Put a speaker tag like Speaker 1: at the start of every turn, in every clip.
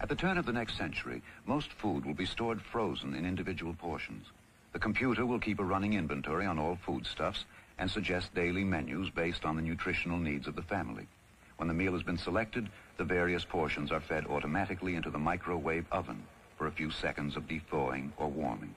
Speaker 1: At the turn of the next century, most food will be stored frozen in individual portions. The computer will keep a running inventory on all foodstuffs and suggest daily menus based on the nutritional needs of the family. When the meal has been selected, the various portions are fed automatically into the microwave oven for a few seconds of thawing or warming.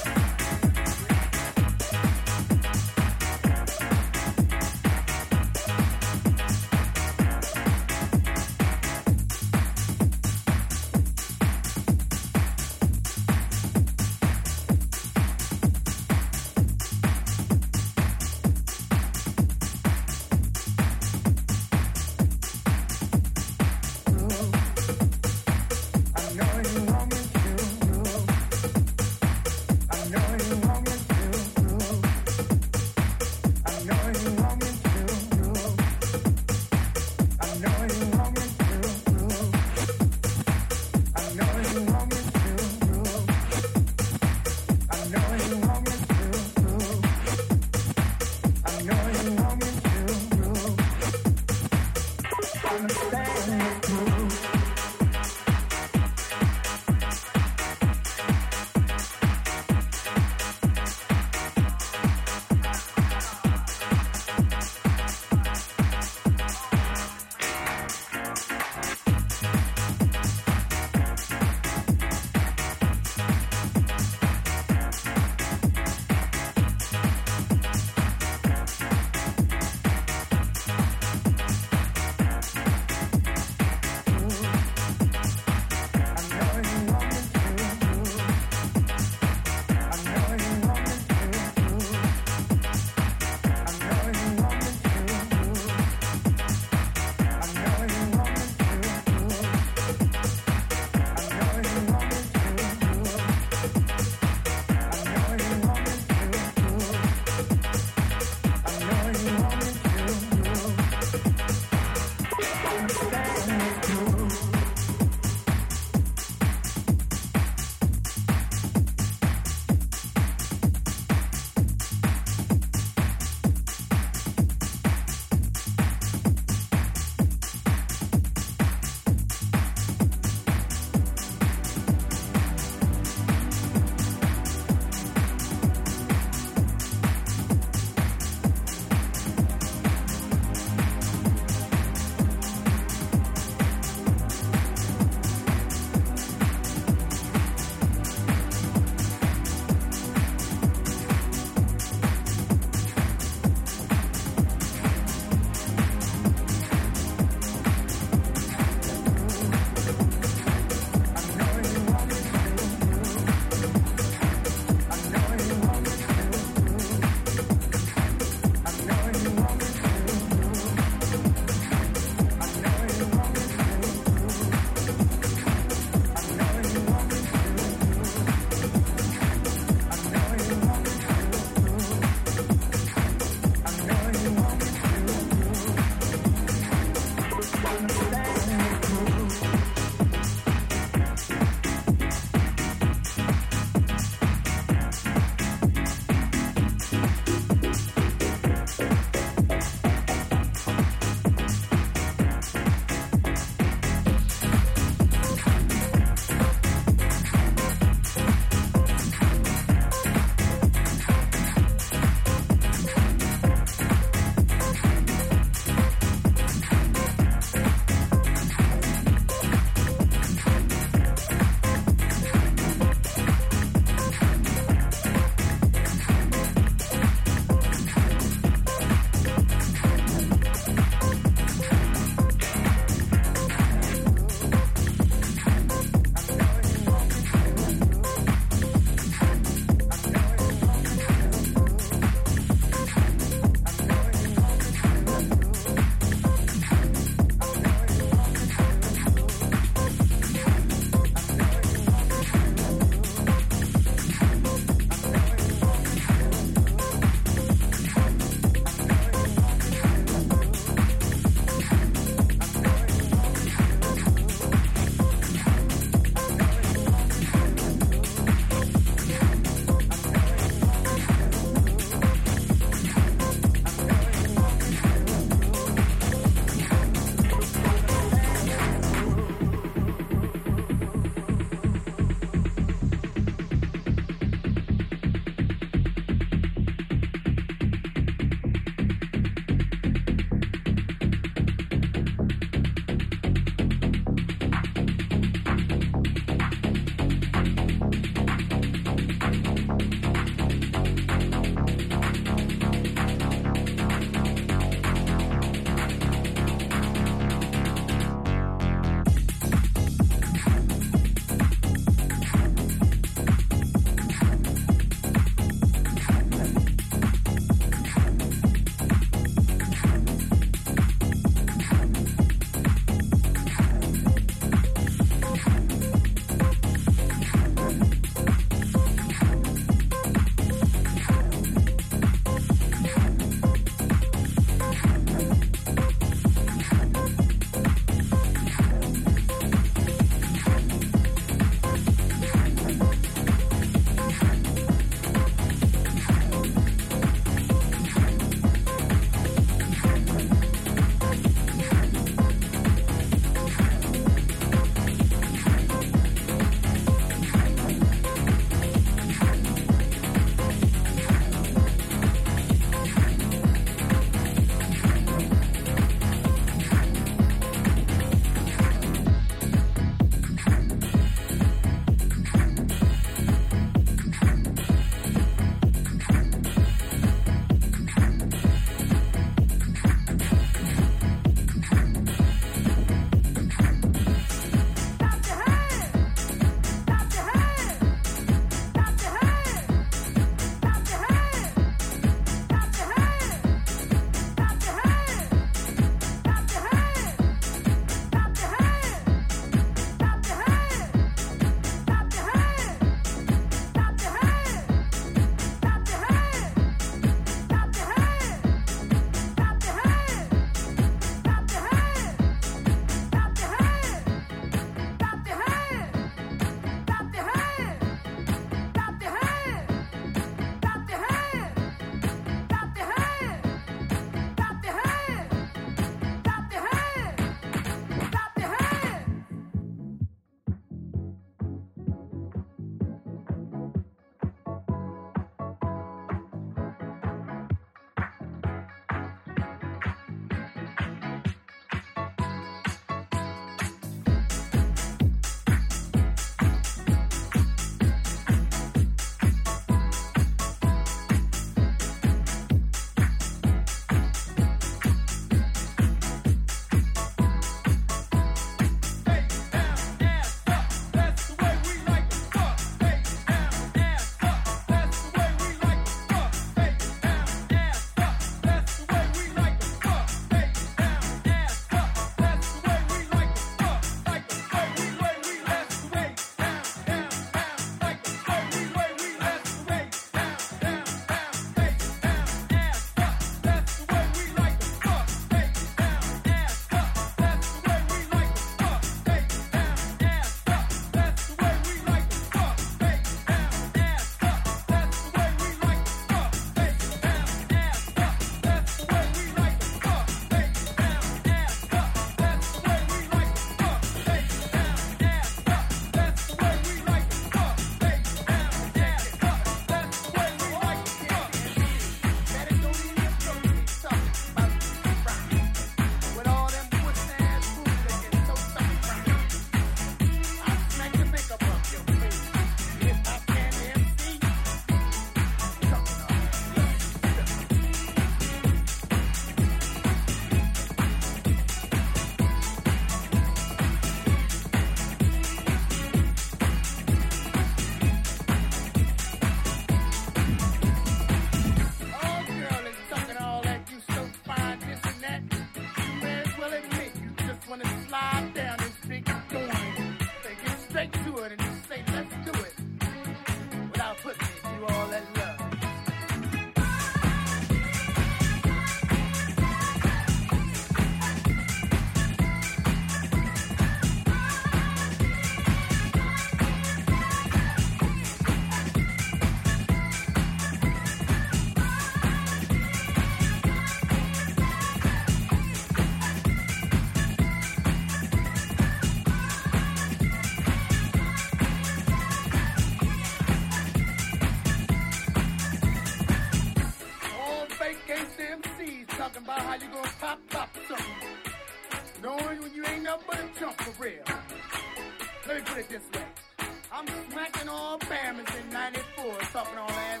Speaker 2: and stuff all that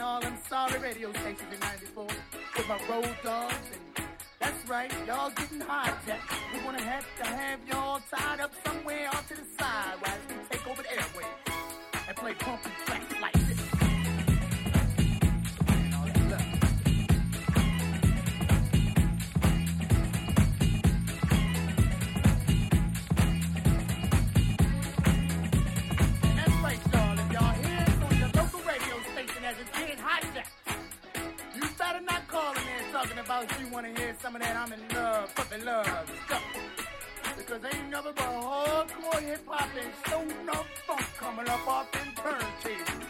Speaker 2: all sorry radio stations in 94 with my road dogs and that's right, y'all getting hijacked. We wanna have to have y'all tied up play funky tracks like this. You better not call in there talking about you wanna hear some of that I'm in love, fucking love stuff. Cause ain't nothing but hardcore hip hop and soul enough funk coming up off them turntables.